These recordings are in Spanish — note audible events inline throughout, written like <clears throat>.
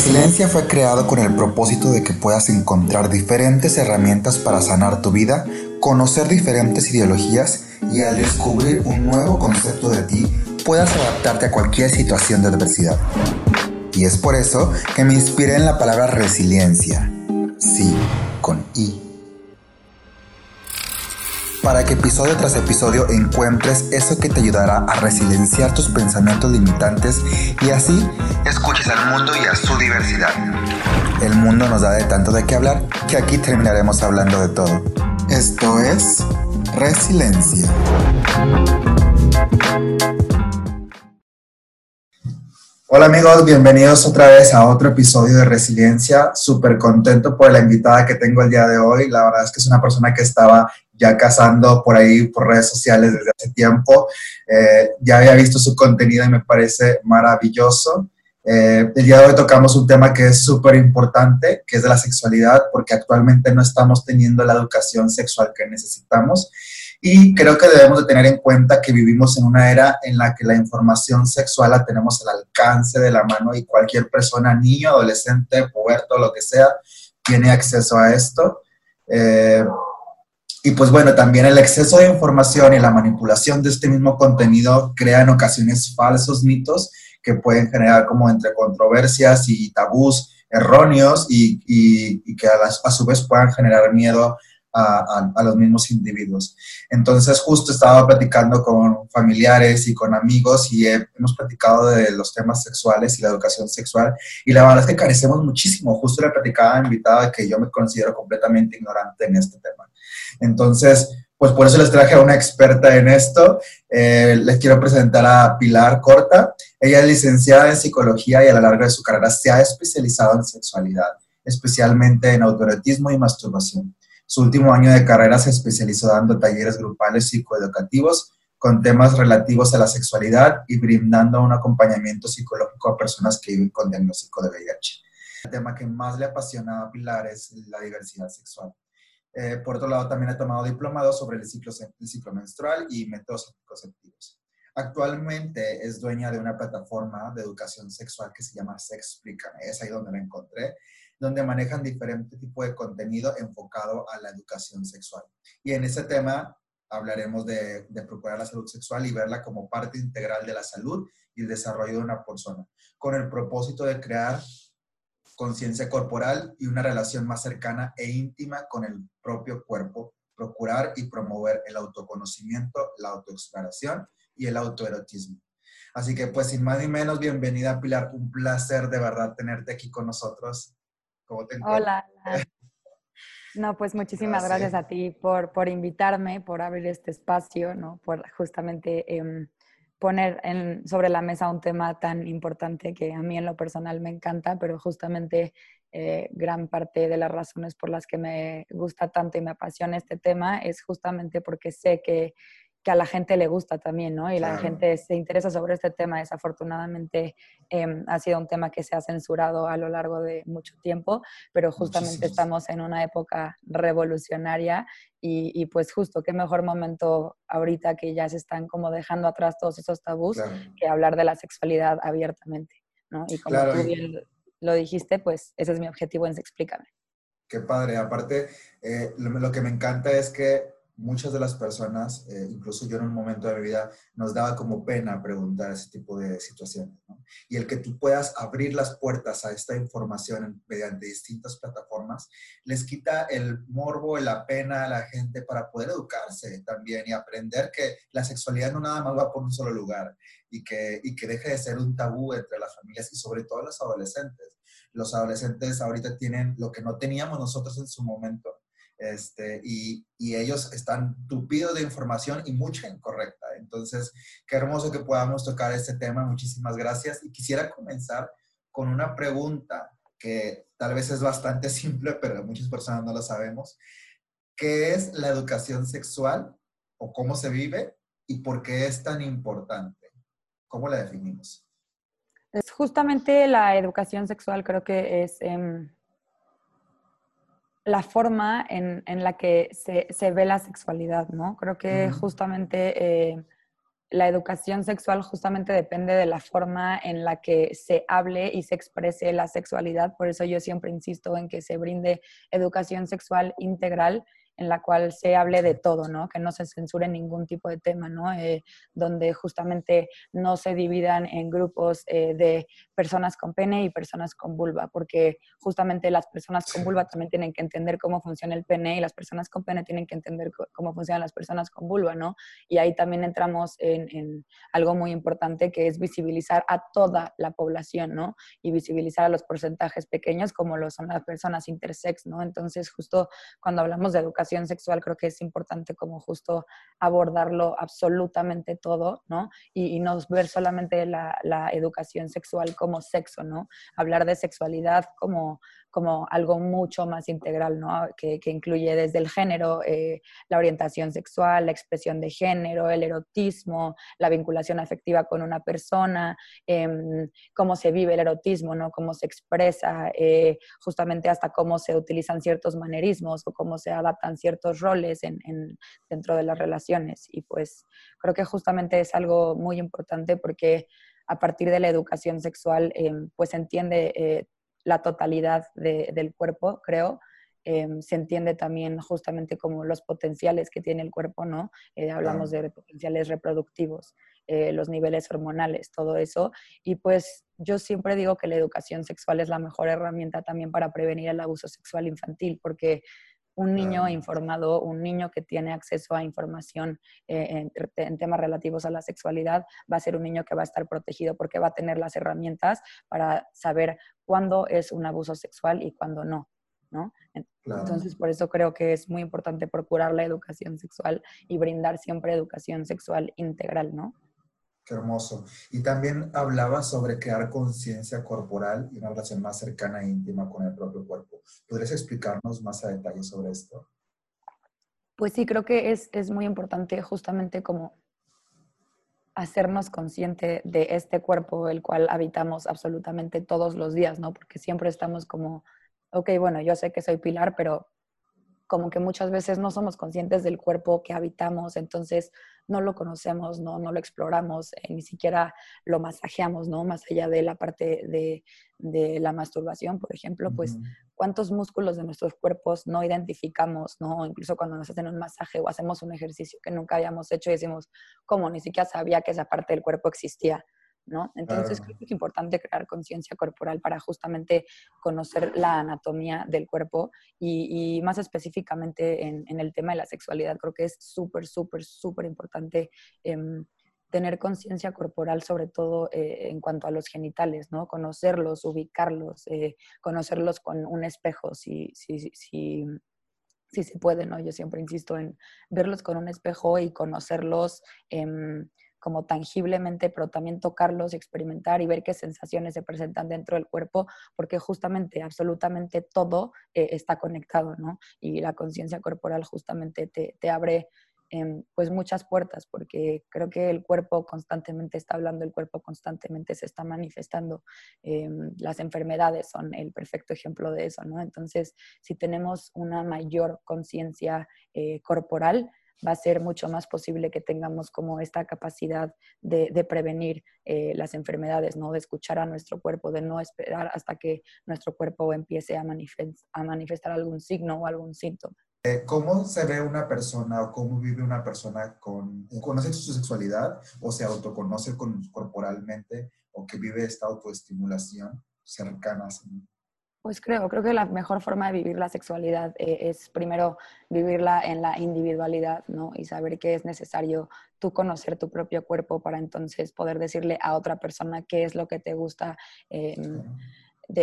Resiliencia fue creado con el propósito de que puedas encontrar diferentes herramientas para sanar tu vida, conocer diferentes ideologías y al descubrir un nuevo concepto de ti, puedas adaptarte a cualquier situación de adversidad. Y es por eso que me inspiré en la palabra resiliencia. Sí, con I para que episodio tras episodio encuentres eso que te ayudará a resilienciar tus pensamientos limitantes y así escuches al mundo y a su diversidad. El mundo nos da de tanto de qué hablar que aquí terminaremos hablando de todo. Esto es Resiliencia. Hola amigos, bienvenidos otra vez a otro episodio de Resiliencia. Súper contento por la invitada que tengo el día de hoy. La verdad es que es una persona que estaba ya cazando por ahí, por redes sociales desde hace tiempo. Eh, ya había visto su contenido y me parece maravilloso. Eh, el día de hoy tocamos un tema que es súper importante, que es de la sexualidad, porque actualmente no estamos teniendo la educación sexual que necesitamos. Y creo que debemos de tener en cuenta que vivimos en una era en la que la información sexual la tenemos al alcance de la mano y cualquier persona, niño, adolescente, puberto, lo que sea, tiene acceso a esto. Eh, y pues bueno, también el exceso de información y la manipulación de este mismo contenido crea en ocasiones falsos mitos que pueden generar como entre controversias y tabús erróneos y, y, que a, su vez puedan generar miedo a, a, los mismos individuos. Entonces justo estaba platicando con familiares y con amigos y hemos platicado de los temas sexuales y la educación sexual y la verdad es que carecemos muchísimo. Justo le platicaba a invitada que yo me considero completamente ignorante en este tema. Entonces, pues por eso les traje a una experta en esto. Eh, les quiero presentar a Pilar Corta. Ella es licenciada en psicología y a lo largo de su carrera se ha especializado en sexualidad, especialmente en autoerotismo y masturbación. Su último año de carrera se especializó dando talleres grupales psicoeducativos con temas relativos a la sexualidad y brindando un acompañamiento psicológico a personas que viven con diagnóstico de VIH. El tema que más le apasiona a Pilar es la diversidad sexual. Eh, por otro lado, también he tomado diplomados sobre el ciclo, el ciclo menstrual y métodos anticonceptivos. Actualmente es dueña de una plataforma de educación sexual que se llama Sexplícame. Es ahí donde la encontré, donde manejan diferente tipo de contenido enfocado a la educación sexual. Y en ese tema hablaremos de, de, procurar la salud sexual y verla como parte integral de la salud y el desarrollo de una persona, con el propósito de crear conciencia corporal y una relación más cercana e íntima con el propio cuerpo, procurar y promover el autoconocimiento, la autoexploración y el autoerotismo. Así que pues sin más ni menos, bienvenida Pilar, un placer de verdad tenerte aquí con nosotros. ¿Cómo te Hola. No, pues muchísimas gracias, a ti por, por invitarme, por abrir este espacio, ¿no? Por justamente eh, poner en, sobre la mesa un tema tan importante que a mí en lo personal me encanta, pero justamente eh, gran parte de las razones por las que me gusta tanto y me apasiona este tema es justamente porque sé que que a la gente le gusta también, ¿no? Y la gente se interesa sobre este tema. Desafortunadamente em, ha sido un tema que se ha censurado a lo largo de mucho tiempo, pero justamente estamos en una época revolucionaria y, pues justo, qué mejor momento ahorita que ya se están como dejando atrás todos esos tabús que hablar de la sexualidad abiertamente, ¿no? Y como tú bien lo dijiste, pues ese es mi objetivo en Explícame. Qué padre. Aparte, eh, lo que me encanta es que muchas de las personas, eh, incluso yo en un momento de mi vida, nos daba como pena preguntar ese tipo de situaciones. Y el que tú puedas abrir las puertas a esta información mediante distintas plataformas, les quita el morbo la pena a la gente para poder educarse también y aprender que la sexualidad no nada más va por un solo lugar y que, y que deje de ser un tabú entre las familias y sobre todo los adolescentes. Los adolescentes ahorita tienen lo que no teníamos nosotros en su momento este, y, y, ellos están tupidos de información y mucha incorrecta. Entonces, qué hermoso que podamos tocar este tema. Muchísimas gracias. Y quisiera comenzar con una pregunta que tal vez es bastante <laughs> simple, pero muchas personas no lo sabemos. ¿Qué es la educación sexual o cómo se vive y por qué es tan importante? ¿Cómo la definimos? Es justamente la educación sexual creo que es... Eh la forma en, la que se, ve la sexualidad, ¿no? Creo que justamente eh, la educación sexual justamente depende de la forma en la que se hable y se exprese la sexualidad. Por eso yo siempre insisto en que se brinde educación sexual integral en la cual se hable de todo, ¿no? Que no se censure ningún tipo de tema, ¿no? Eh, donde justamente no se dividan en grupos eh, de personas con pene y personas con vulva, porque justamente las personas con vulva también tienen que entender cómo funciona el pene y las personas con pene tienen que entender cómo funcionan las personas con vulva, ¿no? Y ahí también entramos en, en algo muy importante que es visibilizar a toda la población, ¿no? Y visibilizar a los porcentajes pequeños como lo son las personas intersex, ¿no? Entonces, justo cuando hablamos de educación, sexual, creo que es importante como justo abordarlo absolutamente todo, ¿no? Y, no ver solamente la, educación sexual como sexo, ¿no? Hablar de sexualidad como, como algo mucho más integral, ¿no? Que, incluye desde el género, eh, la orientación sexual, la expresión de género, el erotismo, la vinculación afectiva con una persona, em, cómo se vive el erotismo, ¿no? Cómo se expresa, eh, justamente hasta cómo se utilizan ciertos manerismos o cómo se adaptan ciertos roles en, dentro de las relaciones. Y pues creo que justamente es algo muy importante porque a partir de la educación sexual, em, pues se entiende eh, la totalidad del cuerpo, creo. Em, se entiende también justamente como los potenciales que tiene el cuerpo, ¿no? Eh, hablamos de potenciales reproductivos, eh, los niveles hormonales, todo eso. Y pues yo siempre digo que la educación sexual es la mejor herramienta también para prevenir el abuso sexual infantil, porque un niño informado, un niño que tiene acceso a información eh, en, temas relativos a la sexualidad, va a ser un niño que va a estar protegido porque va a tener las herramientas para saber cuándo es un abuso sexual y cuándo no. ¿no? Entonces, por eso creo que es muy importante procurar la educación sexual y brindar siempre educación sexual integral, ¿no? Hermoso. Y también hablaba sobre crear conciencia corporal y una relación más cercana e íntima con el propio cuerpo. ¿Podrías explicarnos más a detalle sobre esto? Pues sí, creo que es, es muy importante justamente como hacernos consciente de este cuerpo, el cual habitamos absolutamente todos los días, ¿no? Porque siempre estamos como, ok, bueno, yo sé que soy Pilar, pero como que muchas veces no somos conscientes del cuerpo que habitamos, entonces no lo conocemos, no, no lo exploramos, eh, ni siquiera lo masajeamos, ¿no? Más allá de la parte de, de la masturbación, por ejemplo, pues cuántos músculos de nuestros cuerpos no identificamos, ¿no? Incluso cuando nos hacen un masaje o hacemos un ejercicio que nunca habíamos hecho y decimos, ¿cómo? Ni siquiera sabía que esa parte del cuerpo existía. ¿No? Entonces creo que es importante crear conciencia corporal para justamente conocer la anatomía del cuerpo y, más específicamente en, el tema de la sexualidad. Creo que es súper, súper, súper importante. Em, tener conciencia corporal, sobre todo eh, en cuanto a los genitales, ¿no? Conocerlos, ubicarlos, eh, conocerlos con un espejo, si, si, si, si, se puede, ¿no? Yo siempre insisto en verlos con un espejo y conocerlos. Em, como tangiblemente, pero también tocarlos, experimentar y ver qué sensaciones se presentan dentro del cuerpo, porque justamente absolutamente todo eh, está conectado, ¿no? Y la conciencia corporal justamente te, abre em, pues muchas puertas, porque creo que el cuerpo constantemente está hablando, el cuerpo constantemente se está manifestando. Em, las enfermedades son el perfecto ejemplo de eso, ¿no? Entonces, si tenemos una mayor conciencia eh, corporal, va a ser mucho más posible que tengamos como esta capacidad de, prevenir eh, las enfermedades, ¿no? De escuchar a nuestro cuerpo, de no esperar hasta que nuestro cuerpo empiece a, a manifestar algún signo o algún síntoma. Eh, ¿Cómo se ve una persona o cómo vive una persona con, conoce su sexualidad o se autoconoce con, corporalmente o que vive esta autoestimulación cercana a sí pues creo, creo que la mejor forma de vivir la sexualidad eh, es primero vivirla en la individualidad, ¿no? Y saber que es necesario tú conocer tu propio cuerpo para entonces poder decirle a otra persona qué es lo que te gusta em,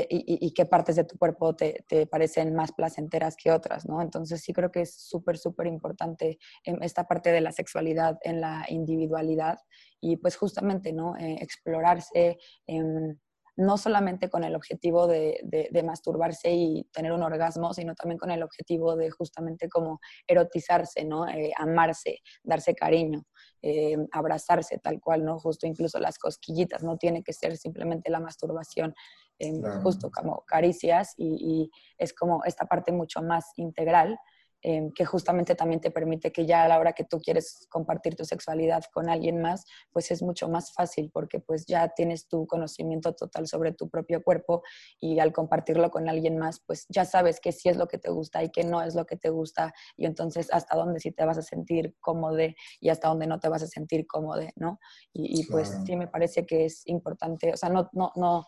y, qué partes de tu cuerpo te, te, parecen más placenteras que otras, ¿no? Entonces sí creo que es súper, súper importante em, esta parte de la sexualidad en la individualidad y pues justamente, ¿no? Eh, explorarse. Em, no solamente con el objetivo de, masturbarse y tener un orgasmo, sino también con el objetivo de justamente como erotizarse, ¿no? Eh, amarse, darse cariño, eh, abrazarse tal cual, ¿no? Justo incluso las cosquillitas, no tiene que ser simplemente la masturbación, eh, justo como caricias y, es como esta parte mucho más integral. Em, que justamente también te permite que ya a la hora que tú quieres compartir tu sexualidad con alguien más, pues es mucho más fácil porque pues ya tienes tu conocimiento total sobre tu propio cuerpo y al compartirlo con alguien más, pues ya sabes que sí es lo que te gusta y que no es lo que te gusta y entonces hasta dónde sí te vas a sentir cómodo y hasta dónde no te vas a sentir cómodo, ¿no? Y, pues sí me parece que es importante, o sea, no, no, no,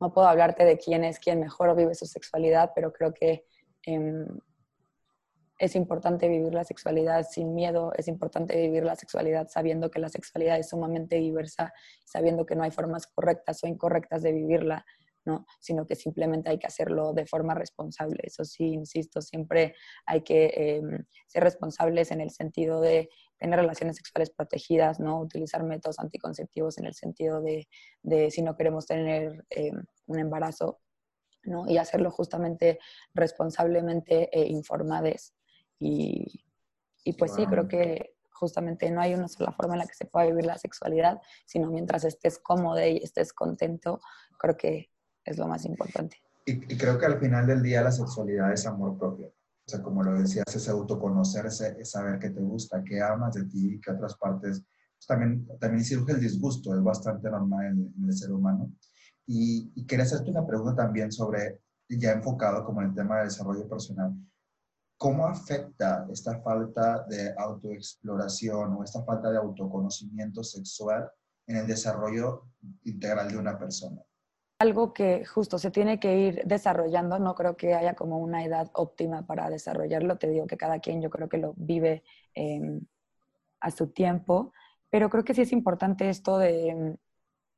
no puedo hablarte de quién es quien mejor vive su sexualidad, pero creo que... Em, es importante vivir la sexualidad sin miedo, es importante vivir la sexualidad sabiendo que la sexualidad es sumamente diversa, sabiendo que no hay formas correctas o incorrectas de vivirla, ¿no? sino que simplemente hay que hacerlo de forma responsable. Eso sí, insisto, siempre hay que em, ser responsables en el sentido de tener relaciones sexuales protegidas, ¿no? utilizar métodos anticonceptivos en el sentido de, si no queremos tener em, un embarazo, ¿no? y hacerlo justamente responsablemente e informades. Y, y pues sí, creo que justamente no hay una sola forma en la que se pueda vivir la sexualidad, sino mientras estés cómodo y estés contento, creo que es lo más importante. Y, y, creo que al final del día la sexualidad es amor propio. O sea, como lo decías, es autoconocerse, es saber qué te gusta, qué amas de ti, qué otras partes. Pues también, también surge el disgusto, es bastante normal en, en el ser humano. Y, y, quería hacerte una pregunta también sobre, ya enfocado como en el tema del desarrollo personal. ¿Cómo afecta esta falta de autoexploración o esta falta de autoconocimiento sexual en el desarrollo integral de una persona? Algo que justo se tiene que ir desarrollando, no creo que haya como una edad óptima para desarrollarlo, te digo que cada quien yo creo que lo vive eh, a su tiempo, pero creo que sí es importante esto de,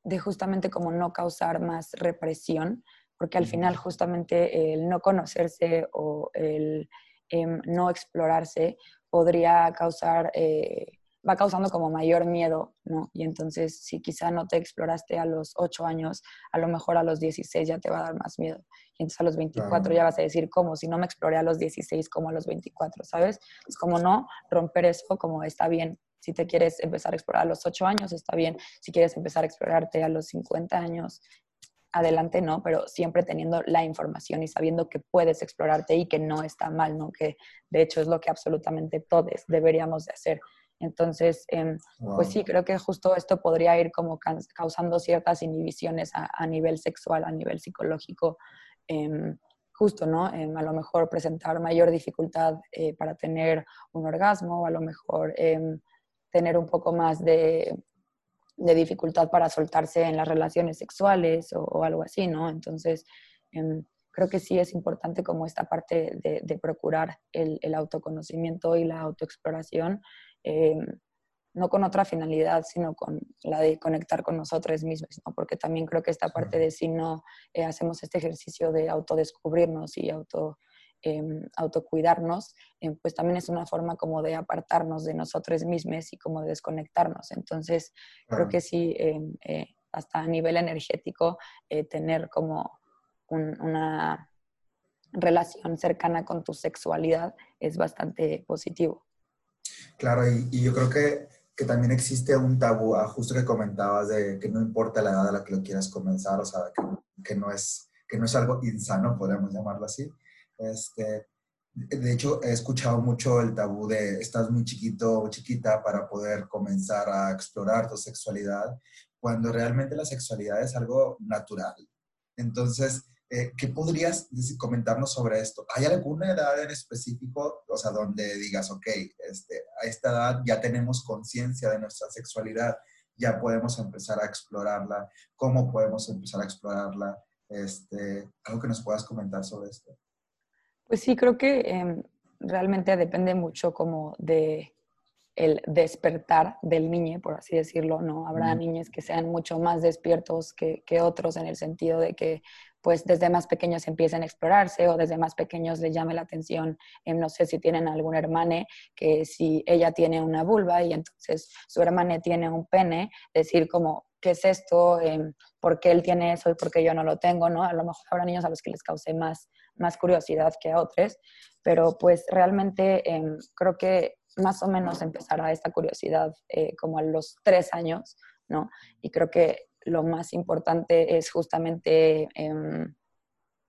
de justamente como no causar más represión, porque al final justamente el no conocerse o el Em, no explorarse podría causar, eh, va causando como mayor miedo, ¿no? Y entonces si quizá no te exploraste a los 8 años, a lo mejor a los 16 ya te va a dar más miedo. Y entonces a los 24 ya vas a decir, ¿cómo? Si no me exploré a los 16, como a los 24, ¿sabes? Es como no romper eso, como está bien. Si te quieres empezar a explorar a los 8 años, está bien. Si quieres empezar a explorarte a los 50 años, adelante no, pero siempre teniendo la información y sabiendo que puedes explorarte y que no está mal, ¿no? Que de hecho es lo que absolutamente todos deberíamos de hacer. Entonces, em, pues sí, creo que justo esto podría ir como causando ciertas inhibiciones a, nivel sexual, a nivel psicológico, em, justo, ¿no? Em, a lo mejor presentar mayor dificultad eh, para tener un orgasmo, a lo mejor tener un poco más de de dificultad para soltarse en las relaciones sexuales o, algo así, ¿no? Entonces, em, creo que sí es importante como esta parte de, procurar el, autoconocimiento y la autoexploración, em, no con otra finalidad, sino con la de conectar con nosotros mismos, ¿no? Porque también creo que esta parte de si no eh, hacemos este ejercicio de autodescubrirnos y auto Em, autocuidarnos, em, pues también es una forma como de apartarnos de nosotros mismos y como de desconectarnos. Entonces, creo que sí, em, eh, hasta a nivel energético, eh, tener como una relación cercana con tu sexualidad es bastante positivo. Claro, y, yo creo que, que, también existe un tabú, ah, justo que comentabas, de que no importa la edad a la que lo quieras comenzar, o sea, que, que no, es, que no es algo insano, podemos llamarlo así, este, de hecho, he escuchado mucho el tabú de estás muy chiquito o chiquita para poder comenzar a explorar tu sexualidad, cuando realmente la sexualidad es algo natural. Entonces, eh, ¿qué podrías comentarnos sobre esto? ¿Hay alguna edad en específico, o sea, donde digas, ok, este, a esta edad ya tenemos conciencia de nuestra sexualidad, ya podemos empezar a explorarla? ¿Cómo podemos empezar a explorarla? Este, ¿Algo que nos puedas comentar sobre esto? Pues sí, creo que em, realmente depende mucho como de el despertar del niño, por así decirlo, ¿no? Habrá niños que sean mucho más despiertos que, otros en el sentido de que pues desde más pequeños empiecen a explorarse o desde más pequeños les llame la atención, no sé si tienen algún hermane que si ella tiene una vulva y entonces su hermane tiene un pene, decir como, ¿qué es esto? Eh, ¿Por qué él tiene eso y por qué yo no lo tengo? ¿no? A lo mejor habrá niños a los que les cause más más curiosidad que a otros, pero pues realmente em, creo que más o menos empezará esta curiosidad eh, como a los tres años, ¿no? Y creo que lo más importante es justamente em,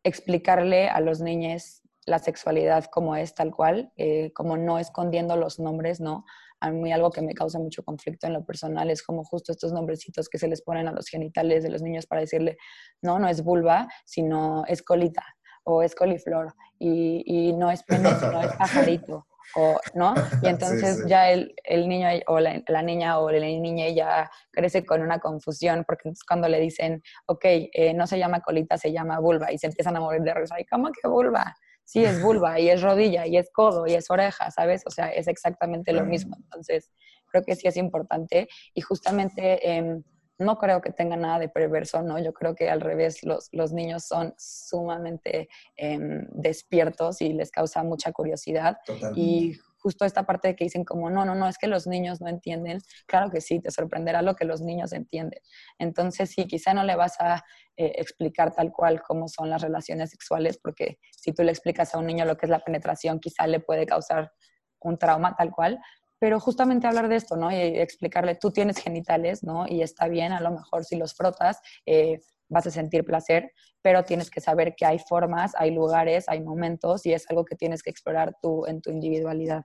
explicarle a los niños la sexualidad como es tal cual, eh, como no escondiendo los nombres, ¿no? A mí algo que me causa mucho conflicto en lo personal es como justo estos nombrecitos que se les ponen a los genitales de los niños para decirle, no, no es vulva, sino es colita o es coliflor y, y no es pene, sino es <laughs> pajarito. O, ¿no? Y entonces ya el, el, niño o la, la, niña o la niña ya crece con una confusión porque cuando le dicen, ok, eh, no se llama colita, se llama vulva y se empiezan a morir de risa. ¿Y cómo que vulva? sí es vulva y es rodilla y es codo y es oreja, ¿sabes? O sea, es exactamente lo mismo. Entonces, creo que sí es importante y justamente em, no creo que tenga nada de perverso, ¿no? Yo creo que al revés, los, los niños son sumamente em, despiertos y les causa mucha curiosidad. Y justo esta parte de que dicen como, no, no, no, es que los niños no entienden. Claro que sí, te sorprenderá lo que los niños entienden. Entonces, sí, quizá no le vas a eh, explicar tal cual cómo son las relaciones sexuales, porque si tú le explicas a un niño lo que es la penetración, quizá le puede causar un trauma tal cual, pero justamente hablar de esto, ¿no? Y explicarle, tú tienes genitales, ¿no? Y está bien, a lo mejor si los frotas, eh, vas a sentir placer, pero tienes que saber que hay formas, hay lugares, hay momentos y es algo que tienes que explorar tú en tu individualidad.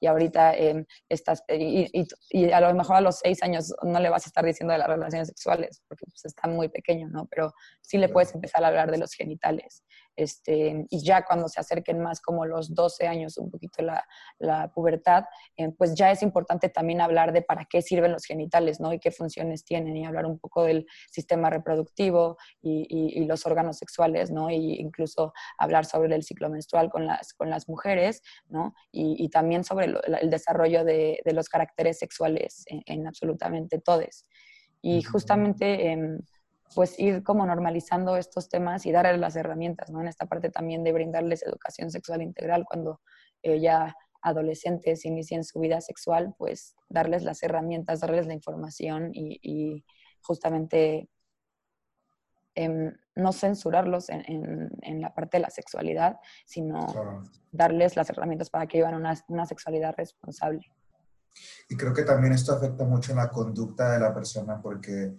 Y ahorita em, estás, y, y, a lo mejor a los seis años no le vas a estar diciendo de las relaciones sexuales, porque pues, está muy pequeño, ¿no? Pero sí le puedes empezar a hablar de los genitales. Este, y ya cuando se acerquen más como los 12 años, un poquito la, la pubertad, eh, pues ya es importante también hablar de para qué sirven los genitales, ¿no? Y qué funciones tienen, y hablar un poco del sistema reproductivo y, y, los órganos sexuales, ¿no? Y incluso hablar sobre el ciclo menstrual con las, con las mujeres, ¿no? Y, también sobre el desarrollo de, de, los caracteres sexuales en, en absolutamente todos. Y justamente... Eh, pues ir como normalizando estos temas y darles las herramientas, ¿no? En esta parte también de brindarles educación sexual integral cuando eh, ya adolescentes inicien su vida sexual, pues darles las herramientas, darles la información y, justamente em, no censurarlos en, la parte de la sexualidad, sino darles las herramientas para que vivan una, una sexualidad responsable. Y creo que también esto afecta mucho en la conducta de la persona porque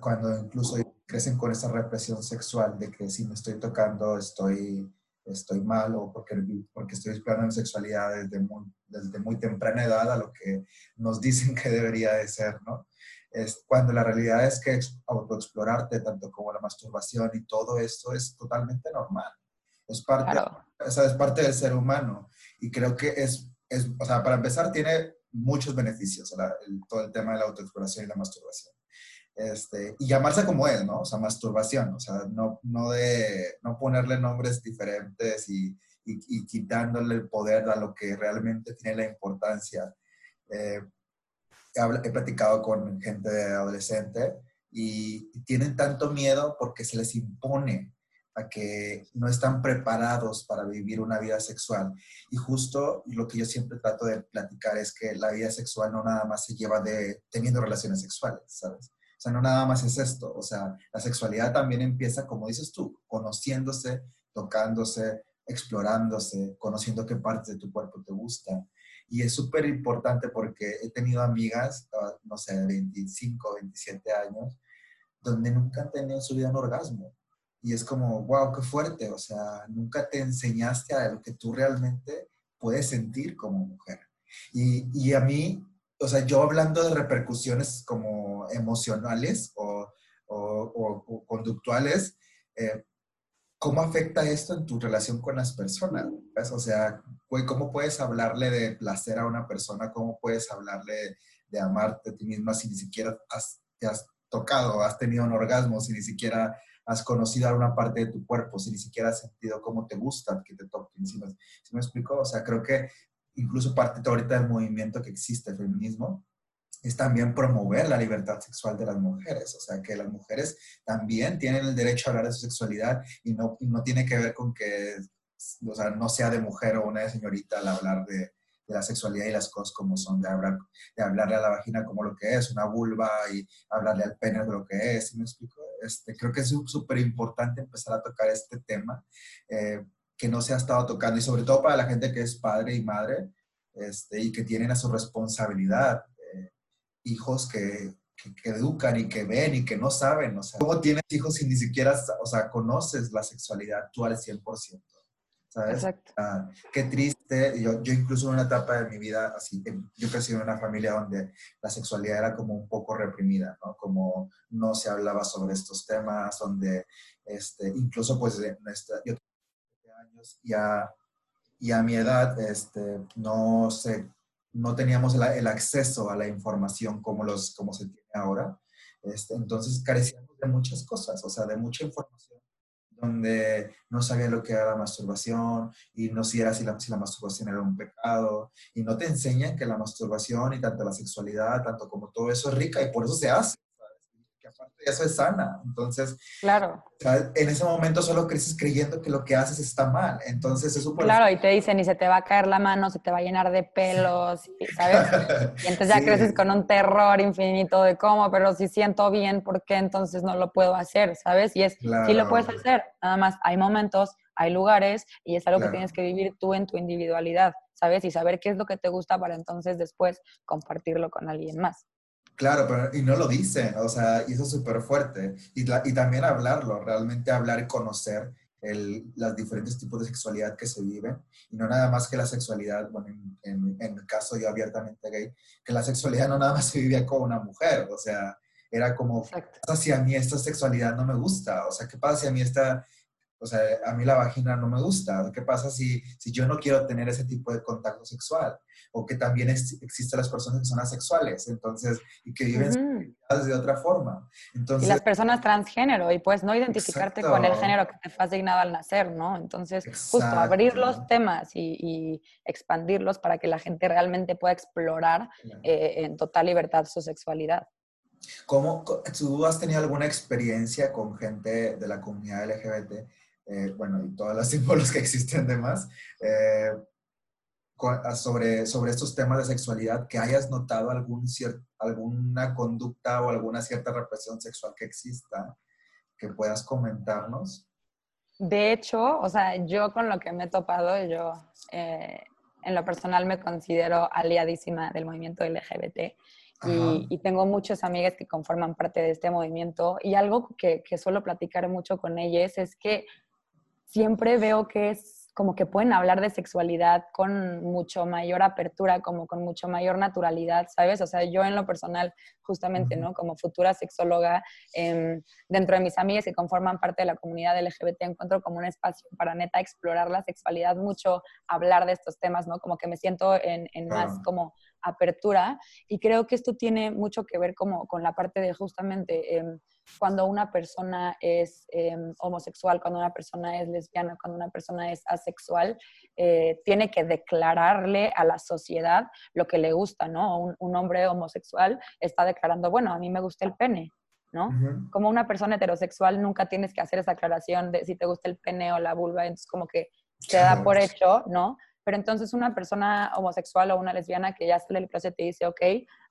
cuando incluso crecen con esa represión sexual de que si me estoy tocando estoy, estoy mal o porque, porque estoy explorando mi sexualidad desde muy, desde muy temprana edad a lo que nos <laughs> dicen que debería de ser, ¿no? Es cuando la realidad es que autoexplorarte, tanto como la masturbación y todo esto, es totalmente normal. Es parte, es parte del ser humano. Y creo que es, es, o sea, para empezar, tiene muchos beneficios todo el tema de la autoexploración y la masturbación. Este, y llamarse como él, ¿no? O sea, masturbación, o sea, no, no, de, no ponerle nombres diferentes y, y, quitándole el poder a lo que realmente tiene la importancia. Eh, he, he, platicado con gente adolescente y, y, tienen tanto miedo porque se les impone a que no están preparados para vivir una vida sexual. Y justo lo que yo siempre trato de platicar es que la vida sexual no nada más se lleva de teniendo relaciones sexuales, ¿sabes? O sea, no nada más es esto, o sea, la sexualidad también empieza, como dices tú, conociéndose, tocándose, explorándose, conociendo qué partes de tu cuerpo te gustan. Y es súper importante porque he tenido amigas, ah, no sé, de 25, 27 años, donde nunca han tenido en su vida un orgasmo. Y es como, wow, qué fuerte, o sea, nunca te enseñaste a lo que tú realmente puedes sentir como mujer. Y, y a mí o sea, yo hablando de repercusiones como emocionales o, o, conductuales, eh, ¿cómo afecta esto en tu relación con las personas? O sea, ¿cómo puedes hablarle de placer a una persona? ¿Cómo puedes hablarle de amarte a ti misma si ni siquiera has, te has tocado, has tenido un orgasmo, si ni siquiera has conocido alguna parte de tu cuerpo, si ni siquiera has sentido cómo te gusta que te toquen? ¿Sí me, ¿sí me explico? O sea, creo que incluso parte ahorita del movimiento que existe, el feminismo, es también promover la libertad sexual de las mujeres. O sea, que las mujeres también tienen el derecho a hablar de su sexualidad y no, no tiene que ver con que o sea, no sea de mujer o una de señorita al hablar de, la sexualidad y las cosas como son, de, hablar, de hablarle a la vagina como lo que es, una vulva y hablarle al pene de lo que es. ¿Me explico? Este, creo que es súper importante empezar a tocar este tema. Eh, que no se ha estado tocando y sobre todo para la gente que es padre y madre este, y que tienen a su responsabilidad eh, hijos que, que, educan y que ven y que no saben. O sea, ¿cómo tienes hijos si ni siquiera, o sea, conoces la sexualidad tú al 100%? ¿sabes? Exacto. Ah, qué triste. Yo, yo incluso en una etapa de mi vida, así, yo crecí en una familia donde la sexualidad era como un poco reprimida, ¿no? Como no se hablaba sobre estos temas, donde este, incluso pues nuestra, yo años y a, y a mi edad este, no, se, no teníamos el, el, acceso a la información como, los, como se tiene ahora. Este, entonces carecíamos de muchas cosas, o sea, de mucha información donde no sabía lo que era la masturbación y no si, era, si, la, si la masturbación era un pecado y no te enseñan que la masturbación y tanto la sexualidad, tanto como todo eso es rica y por eso se hace eso es sana. Entonces, claro. en ese momento solo creces creyendo que lo que haces está mal. Entonces, eso Claro, y te dicen, y se te va a caer la mano, se te va a llenar de pelos, ¿sabes? <laughs> Y entonces ya creces con un terror infinito de cómo, pero si siento bien, ¿por qué entonces no lo puedo hacer? ¿Sabes? Y es, sí lo puedes hacer. Nada más, hay momentos, hay lugares, y es algo que tienes que vivir tú en tu individualidad, ¿sabes? Y saber qué es lo que te gusta para entonces después compartirlo con alguien más. Claro, pero y no lo dicen, o sea, y eso es súper fuerte. Y, y también hablarlo, realmente hablar y conocer el, los diferentes tipos de sexualidad que se viven. Y no nada más que la sexualidad, bueno, en, en, mi caso yo abiertamente gay, que la sexualidad no nada más se vivía con una mujer, o sea, era como, ¿qué pasa si a mí esta sexualidad no me gusta? O sea, ¿qué pasa si a mí esta o sea, a mí la vagina no me gusta. ¿Qué pasa si, si yo no quiero tener ese tipo de contacto sexual? O que también existen las personas que son asexuales, entonces, y que viven de otra forma. Entonces, y las personas transgénero, y pues no identificarte con el género que te fue asignado al nacer, ¿no? Entonces, justo abrir los temas y, expandirlos para que la gente realmente pueda explorar eh, en total libertad su sexualidad. ¿Cómo, ¿Tú has tenido alguna experiencia con gente de la comunidad LGBT eh, bueno, y todas las <laughs> símbolos que existen demás, eh, ah, sobre, sobre estos temas de sexualidad, que hayas notado algún alguna conducta o alguna cierta represión sexual que exista, que puedas comentarnos. De hecho, o sea, yo con lo que me he topado, yo eh, en lo personal me considero aliadísima del movimiento LGBT. Y, y, tengo muchas amigas que conforman parte de este movimiento y algo que, que suelo platicar mucho con ellas es que siempre veo que es como que pueden hablar de sexualidad con mucho mayor apertura, como con mucho mayor naturalidad, ¿sabes? O sea, yo en lo personal, justamente, ¿no? Como futura sexóloga, em, dentro de mis amigas que conforman parte de la comunidad LGBT, encuentro como un espacio para neta explorar la sexualidad mucho, hablar de estos temas, ¿no? Como que me siento en, más como apertura y creo que esto tiene mucho que ver como con la parte de justamente... Em, cuando una persona es em, homosexual, cuando una persona es lesbiana, cuando una persona es asexual, eh, tiene que declararle a la sociedad lo que le gusta, ¿no? Un, hombre homosexual está declarando, bueno, a mí me gusta el pene, ¿no? Como una persona heterosexual nunca tienes que hacer esa aclaración de si te gusta el pene o la vulva, entonces como que se da por hecho, ¿no? Pero entonces una persona homosexual o una lesbiana que ya sale del closet te dice, ok,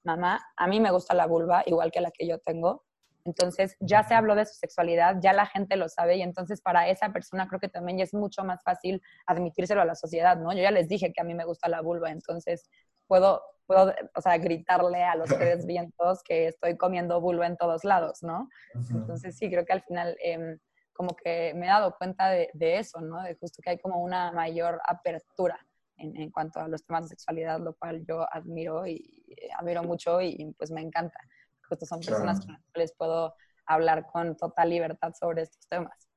mamá, a mí me gusta la vulva igual que la que yo tengo, entonces ya se habló de su sexualidad, ya la gente lo sabe y entonces para esa persona creo que también ya es mucho más fácil admitírselo a la sociedad, ¿no? Yo ya les dije que a mí me gusta la vulva, entonces puedo, puedo o sea, gritarle a los tres <laughs> vientos que estoy comiendo vulva en todos lados, ¿no? Entonces sí, creo que al final em, como que me he dado cuenta de, eso, ¿no? De justo que hay como una mayor apertura. En, en, cuanto a los temas de sexualidad, lo cual yo admiro y eh, admiro mucho y pues me encanta justo son personas con las cuales puedo hablar con total libertad sobre estos temas.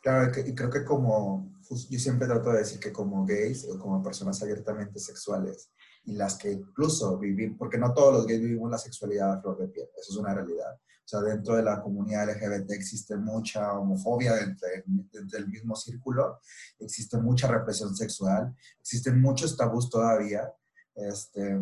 Claro, y creo que como, yo siempre trato de decir que como gays o como personas abiertamente sexuales y las que incluso vivimos, porque no todos los gays vivimos la sexualidad a flor de piel, eso es una realidad. O sea, dentro de la comunidad LGBT existe mucha homofobia dentro, dentro del mismo círculo, existe mucha represión sexual, existen muchos tabús todavía, este,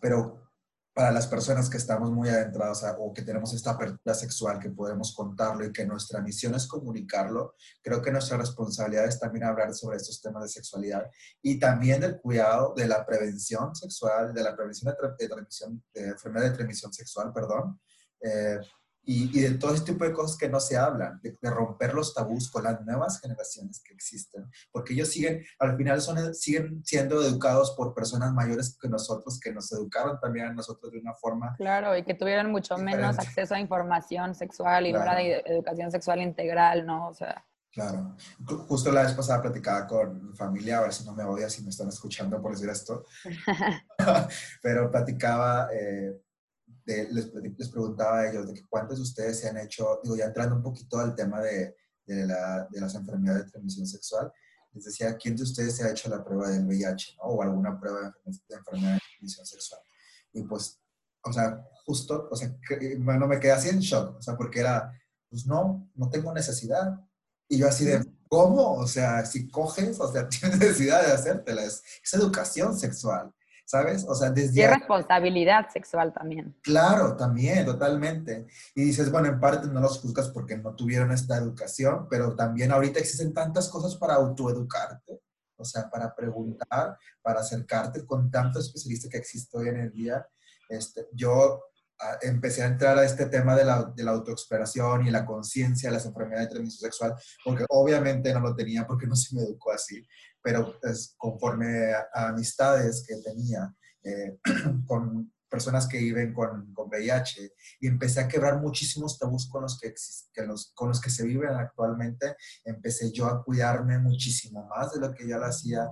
pero para las personas que estamos muy adentradas o que tenemos esta apertura sexual, que podemos contarlo y que nuestra misión es comunicarlo, creo que nuestra responsabilidad es también hablar sobre estos temas de sexualidad y también del cuidado de la prevención sexual, de la prevención de, transmisión, de enfermedad de transmisión sexual, perdón, eh, y, de todo este tipo de cosas que no se hablan, de, romper los tabús con las nuevas generaciones que existen, porque ellos siguen, al final son, siguen siendo educados por personas mayores que nosotros, que nos educaron también a nosotros de una forma. Claro, y que tuvieron mucho menos acceso a información sexual y no era de educación sexual integral, ¿no? O sea. Claro. Justo la vez pasada platicaba con mi familia, a ver si no me odia, si me están escuchando por decir esto. <laughs> Pero platicaba, eh, les, les, preguntaba a ellos de que cuántos de ustedes se han hecho, digo, ya entrando un poquito al tema de, de, la, de las enfermedades de transmisión sexual, les decía, ¿quién de ustedes se ha hecho la prueba del VIH ¿no? o alguna prueba de enfermedad de transmisión sexual? Y pues, o sea, justo, o sea, bueno, me quedé así en shock, o sea, porque era, pues no, no tengo necesidad y yo así de, ¿cómo? O sea, si coges, o sea, <laughs> tienes necesidad de hacértela. Es, educación sexual, ¿sabes? O sea, desde... Y responsabilidad sexual también. Claro, también, totalmente. Y dices, bueno, en parte no los juzgas porque no tuvieron esta educación, pero también ahorita existen tantas cosas para autoeducarte. O sea, para preguntar, para acercarte con tanto especialista que existe hoy en el día. Este, yo empecé a entrar a este tema de la, de la autoexploración y la conciencia de las enfermedades de transmisión sexual, porque obviamente no lo tenía porque no se me educó así, pero pues, conforme a, amistades que tenía eh, <clears throat> con personas que viven con, con, VIH y empecé a quebrar muchísimos tabús con los que, los, con los que se viven actualmente, empecé yo a cuidarme muchísimo más de lo que ya lo hacía,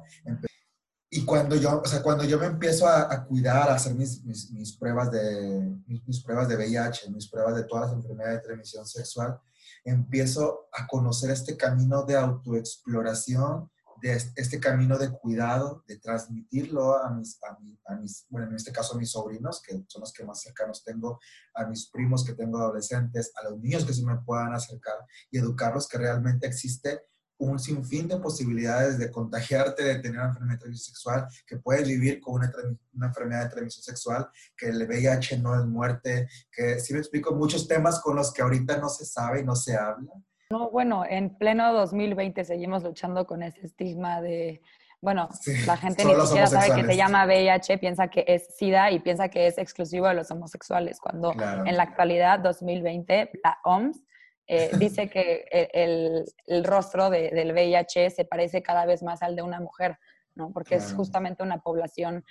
y cuando yo, o sea, cuando yo me empiezo a, cuidar, a hacer mis, mis, pruebas de, mis, pruebas de VIH, mis pruebas de todas las enfermedades de transmisión sexual, empiezo a conocer este camino de autoexploración, de este camino de cuidado, de transmitirlo a mis, a, a mis, bueno, en este caso a mis sobrinos, que son los que más cercanos tengo, a mis primos que tengo adolescentes, a los niños que se me puedan acercar y educarlos que realmente existe un sinfín de posibilidades de contagiarte, de tener una enfermedad de transmisión sexual, que puedes vivir con una, una, enfermedad de transmisión sexual, que el VIH no es muerte, que si me explico muchos temas con los que ahorita no se sabe y no se habla. No, bueno, en pleno 2020 seguimos luchando con ese estigma de, bueno, la gente ni siquiera sabe que se llama VIH, piensa que es SIDA y piensa que es exclusivo de los homosexuales, cuando en la actualidad, 2020, la OMS eh, dice que el, el rostro de, del VIH se parece cada vez más al de una mujer, ¿no? Porque es justamente una población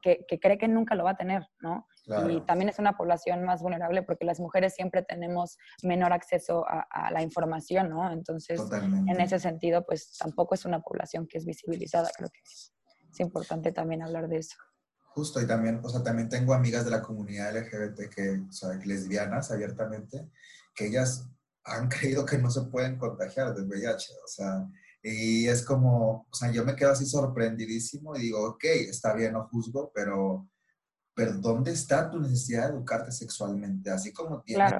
que, que, cree que nunca lo va a tener, ¿no? Y también es una población más vulnerable porque las mujeres siempre tenemos menor acceso a, la información, ¿no? Entonces, en ese sentido, pues tampoco es una población que es visibilizada, creo que es, importante también hablar de eso. Justo, y también, o sea, también tengo amigas de la comunidad LGBT que, o sea, lesbianas abiertamente, que ellas han creído que no se pueden contagiar del VIH, o sea, y es como, o sea, yo me quedo así sorprendidísimo y digo, ok, está bien, no juzgo, pero, pero ¿dónde está tu necesidad de educarte sexualmente? Así como tienes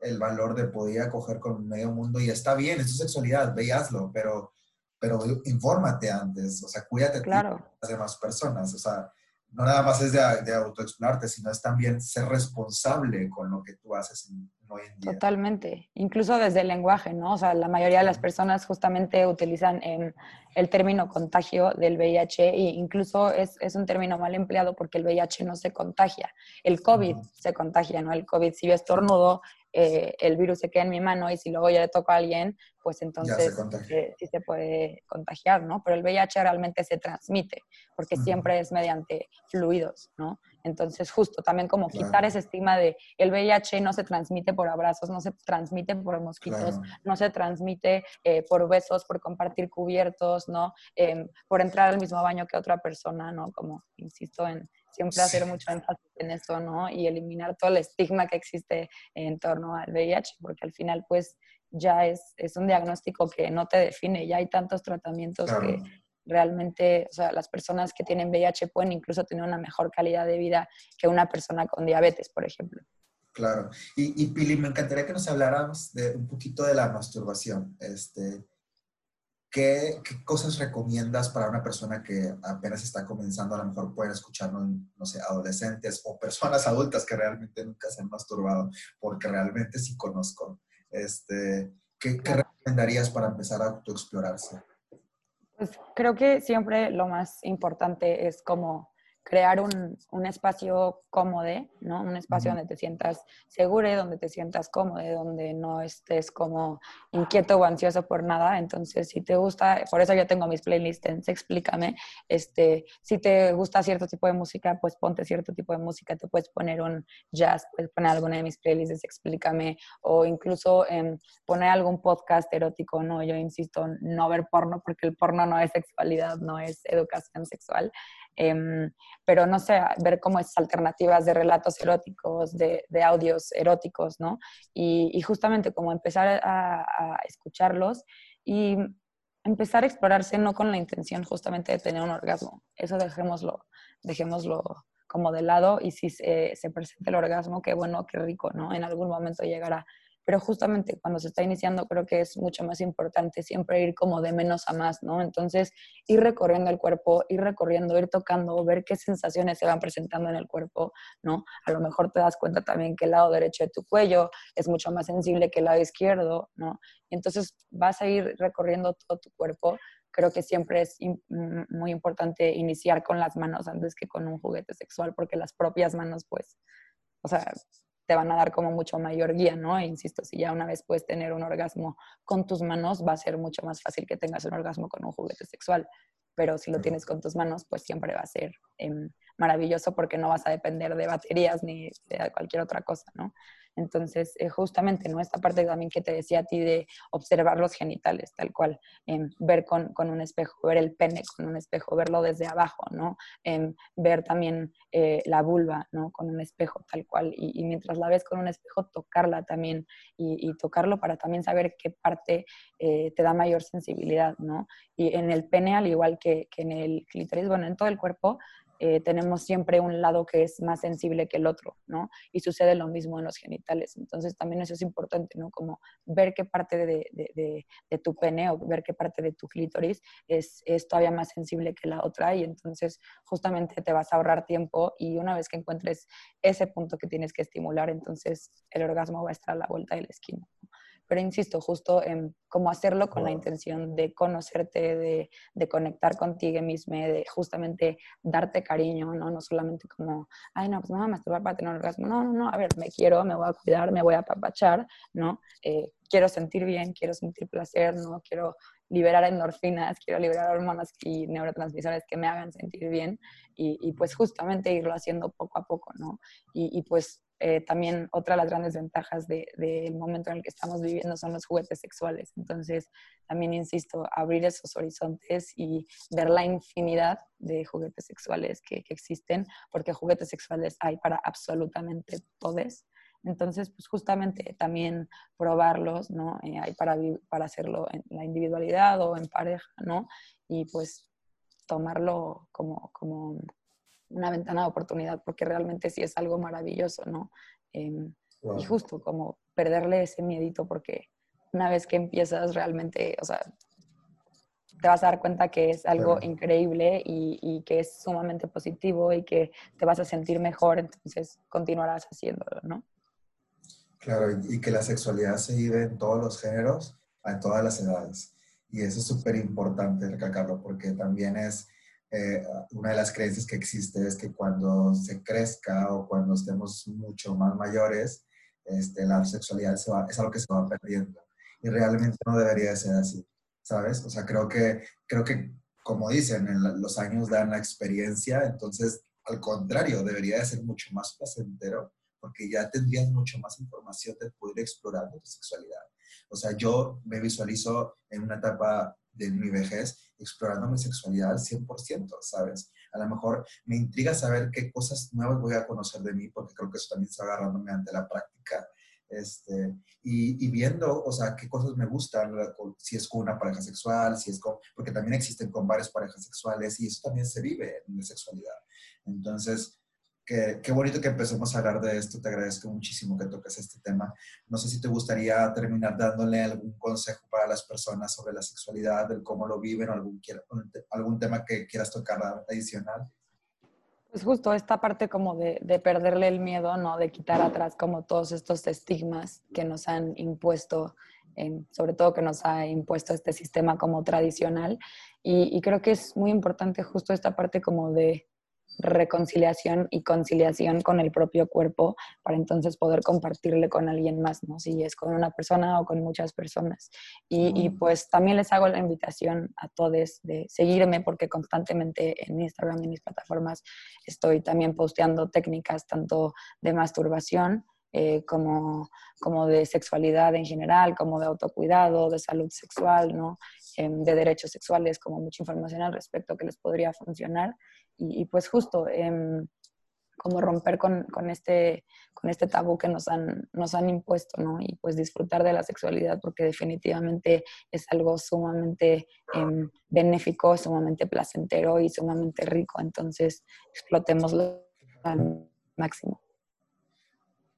el valor de poder acoger con medio mundo y está bien, es tu sexualidad, ve pero, pero infórmate antes, o sea, cuídate claro. de las demás personas, o sea, no nada más es de, de autoexplorarte, sino es también ser responsable con lo que tú haces hoy en día. Totalmente, incluso desde el lenguaje, ¿no? O sea, la mayoría de las personas justamente utilizan em, el término contagio del VIH e incluso es, es, un término mal empleado porque el VIH no se contagia, el COVID se contagia, ¿no? El COVID, si yo estornudo, eh, el virus se queda en mi mano y si luego ya le toco a alguien, pues entonces eh, sí se puede contagiar, ¿no? Pero el VIH realmente se transmite, porque siempre es mediante fluidos, ¿no? Entonces, justo también como quitar ese estigma de el VIH no se transmite por abrazos, no se transmite por mosquitos, no se transmite eh, por besos, por compartir cubiertos, ¿no? Em, por entrar al mismo baño que otra persona, ¿no? Como insisto en siempre hacer mucho énfasis en eso, ¿no? Y eliminar todo el estigma que existe en torno al VIH, porque al final, pues, ya es, es un diagnóstico que no te define, ya hay tantos tratamientos que realmente, o sea, las personas que tienen VIH pueden incluso tener una mejor calidad de vida que una persona con diabetes, por ejemplo. Claro. Y, y Pili, me encantaría que nos habláramos de un poquito de la masturbación. Este, ¿Qué, cosas recomiendas para una persona que apenas está comenzando? A lo mejor pueden escucharnos, no sé, adolescentes o personas adultas que realmente nunca se han masturbado, porque realmente sí conozco. Este, ¿qué, ¿Qué recomendarías para empezar a autoexplorarse? Pues creo que siempre lo más importante es como crear un, un, espacio cómodo, ¿no? Un espacio donde te sientas seguro, donde te sientas cómodo, donde no estés como inquieto o ansioso por nada. Entonces, si te gusta, por eso yo tengo mis playlists en Explícame, este, si te gusta cierto tipo de música, pues ponte cierto tipo de música, te puedes poner un jazz, puedes poner alguna de mis playlists, Explícame, o incluso eh, poner algún podcast erótico, ¿no? Yo insisto, no ver porno, porque el porno no es sexualidad, no es educación sexual. Em, pero no sé, ver cómo es alternativas de relatos eróticos, de, audios eróticos, ¿no? Y, justamente como empezar a, escucharlos y empezar a explorarse no con la intención justamente de tener un orgasmo, eso dejémoslo, dejémoslo como de lado y si se, se presenta el orgasmo, qué bueno, qué rico, ¿no? En algún momento llegará pero justamente cuando se está iniciando creo que es mucho más importante siempre ir como de menos a más, ¿no? Entonces, ir recorriendo el cuerpo, ir recorriendo, ir tocando, ver qué sensaciones se van presentando en el cuerpo, ¿no? A lo mejor te das cuenta también que el lado derecho de tu cuello es mucho más sensible que el lado izquierdo, ¿no? Y entonces vas a ir recorriendo todo tu cuerpo. Creo que siempre es muy importante iniciar con las manos antes que con un juguete sexual, porque las propias manos, pues, o sea, te van a dar como mucho mayor guía, ¿no? E insisto, si ya una vez puedes tener un orgasmo con tus manos, va a ser mucho más fácil que tengas un orgasmo con un juguete sexual. Pero si lo tienes con tus manos, pues siempre va a ser eh, maravilloso porque no vas a depender de baterías ni de cualquier otra cosa, ¿no? Entonces, eh, justamente, ¿no? Esta parte también que te decía a ti de observar los genitales, tal cual, eh, ver con, con, un espejo, ver el pene con un espejo, verlo desde abajo, ¿no? Eh, ver también eh, la vulva, ¿no? Con un espejo, tal cual. Y, y, mientras la ves con un espejo, tocarla también y, y tocarlo para también saber qué parte eh, te da mayor sensibilidad, ¿no? Y en el pene, al igual que, que en el clítoris, bueno, en todo el cuerpo, eh, tenemos siempre un lado que es más sensible que el otro, ¿no? Y sucede lo mismo en los genitales. Entonces también eso es importante, ¿no? Como ver qué parte de, de, de, tu pene o ver qué parte de tu clítoris es, es, todavía más sensible que la otra y entonces justamente te vas a ahorrar tiempo y una vez que encuentres ese punto que tienes que estimular, entonces el orgasmo va a estar a la vuelta de la esquina. Pero insisto, justo en cómo hacerlo con la intención de conocerte, de, de, conectar contigo mismo, de justamente darte cariño, ¿no? No solamente como, ay, no, pues me voy a masturbar para tener un orgasmo. No, no, no, a ver, me quiero, me voy a cuidar, me voy a apapachar, ¿no? Eh, quiero sentir bien, quiero sentir placer, ¿no? Quiero liberar endorfinas, quiero liberar hormonas y neurotransmisores que me hagan sentir bien y, y pues justamente irlo haciendo poco a poco, ¿no? Y, y pues eh, también otra de las grandes ventajas del de, momento en el que estamos viviendo son los juguetes sexuales. Entonces, también insisto, abrir esos horizontes y ver la infinidad de juguetes sexuales que, que existen, porque juguetes sexuales hay para absolutamente todos. Entonces, pues justamente también probarlos, ¿no? Eh, hay para, para hacerlo en la individualidad o en pareja, ¿no? Y pues tomarlo como, como una ventana de oportunidad, porque realmente sí es algo maravilloso, ¿no? Eh, wow. Y justo como perderle ese miedito, porque una vez que empiezas realmente, o sea, te vas a dar cuenta que es algo claro. increíble y, y, que es sumamente positivo y que te vas a sentir mejor, entonces continuarás haciéndolo, ¿no? Claro, y que la sexualidad se vive en todos los géneros, a todas las edades. Y eso es súper importante recalcarlo, porque también es eh, una de las creencias que existe es que cuando se crezca o cuando estemos mucho más mayores, este, la sexualidad se va, es algo que se va perdiendo. Y realmente no debería de ser así, ¿sabes? O sea, creo que, creo que como dicen, en los años dan la experiencia, entonces, al contrario, debería de ser mucho más placentero porque ya tendrías mucho más información de poder explorar tu sexualidad. O sea, yo me visualizo en una etapa de mi vejez explorando mi sexualidad al 100%, ¿sabes? A lo mejor me intriga saber qué cosas nuevas voy a conocer de mí, porque creo que eso también está agarrándome ante la práctica. Este, y, y, viendo, o sea, qué cosas me gustan, si es con una pareja sexual, si es con, porque también existen con varias parejas sexuales y eso también se vive en la sexualidad. Entonces, Qué, qué, bonito que empecemos a hablar de esto. Te agradezco muchísimo que toques este tema. No sé si te gustaría terminar dándole algún consejo para las personas sobre la sexualidad, del cómo lo viven o algún, algún tema que quieras tocar adicional. Pues justo esta parte como de, de, perderle el miedo, ¿no? De quitar atrás como todos estos estigmas que nos han impuesto, sobre todo que nos ha impuesto este sistema como tradicional. Y, y creo que es muy importante justo esta parte como de reconciliación y conciliación con el propio cuerpo para entonces poder compartirle con alguien más, ¿no? Si es con una persona o con muchas personas. Y, y pues también les hago la invitación a todos de seguirme porque constantemente en Instagram y en mis plataformas estoy también posteando técnicas tanto de masturbación, eh, como, como de sexualidad en general, como de autocuidado, de salud sexual, ¿no? Em, de derechos sexuales, como mucha información al respecto que les podría funcionar. Y, pues justo, em, como romper con, con, este, con este tabú que nos han, nos han impuesto, ¿no? Y pues disfrutar de la sexualidad porque definitivamente es algo sumamente eh, benéfico, sumamente placentero y sumamente rico. Entonces, explotémoslo al máximo.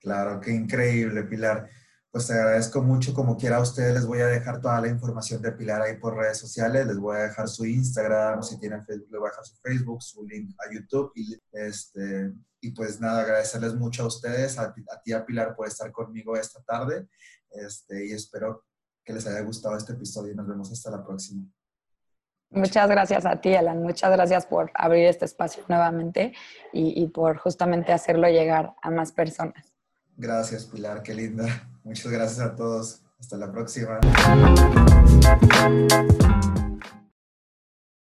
Claro, qué increíble, Pilar. Pues te agradezco mucho. Como quiera a ustedes, les voy a dejar toda la información de Pilar ahí por redes sociales. Les voy a dejar su Instagram, si tienen Facebook, les voy a dejar su Facebook, su link a YouTube. Y, este, y pues nada, agradecerles mucho a ustedes, a, a ti, a Pilar, por estar conmigo esta tarde. Este, y espero que les haya gustado este episodio y nos vemos hasta la próxima. Muchas gracias a ti, Alan. Muchas gracias por abrir este espacio nuevamente y, y por justamente hacerlo llegar a más personas. Gracias, Pilar, qué linda. Muchas gracias a todos. Hasta la próxima.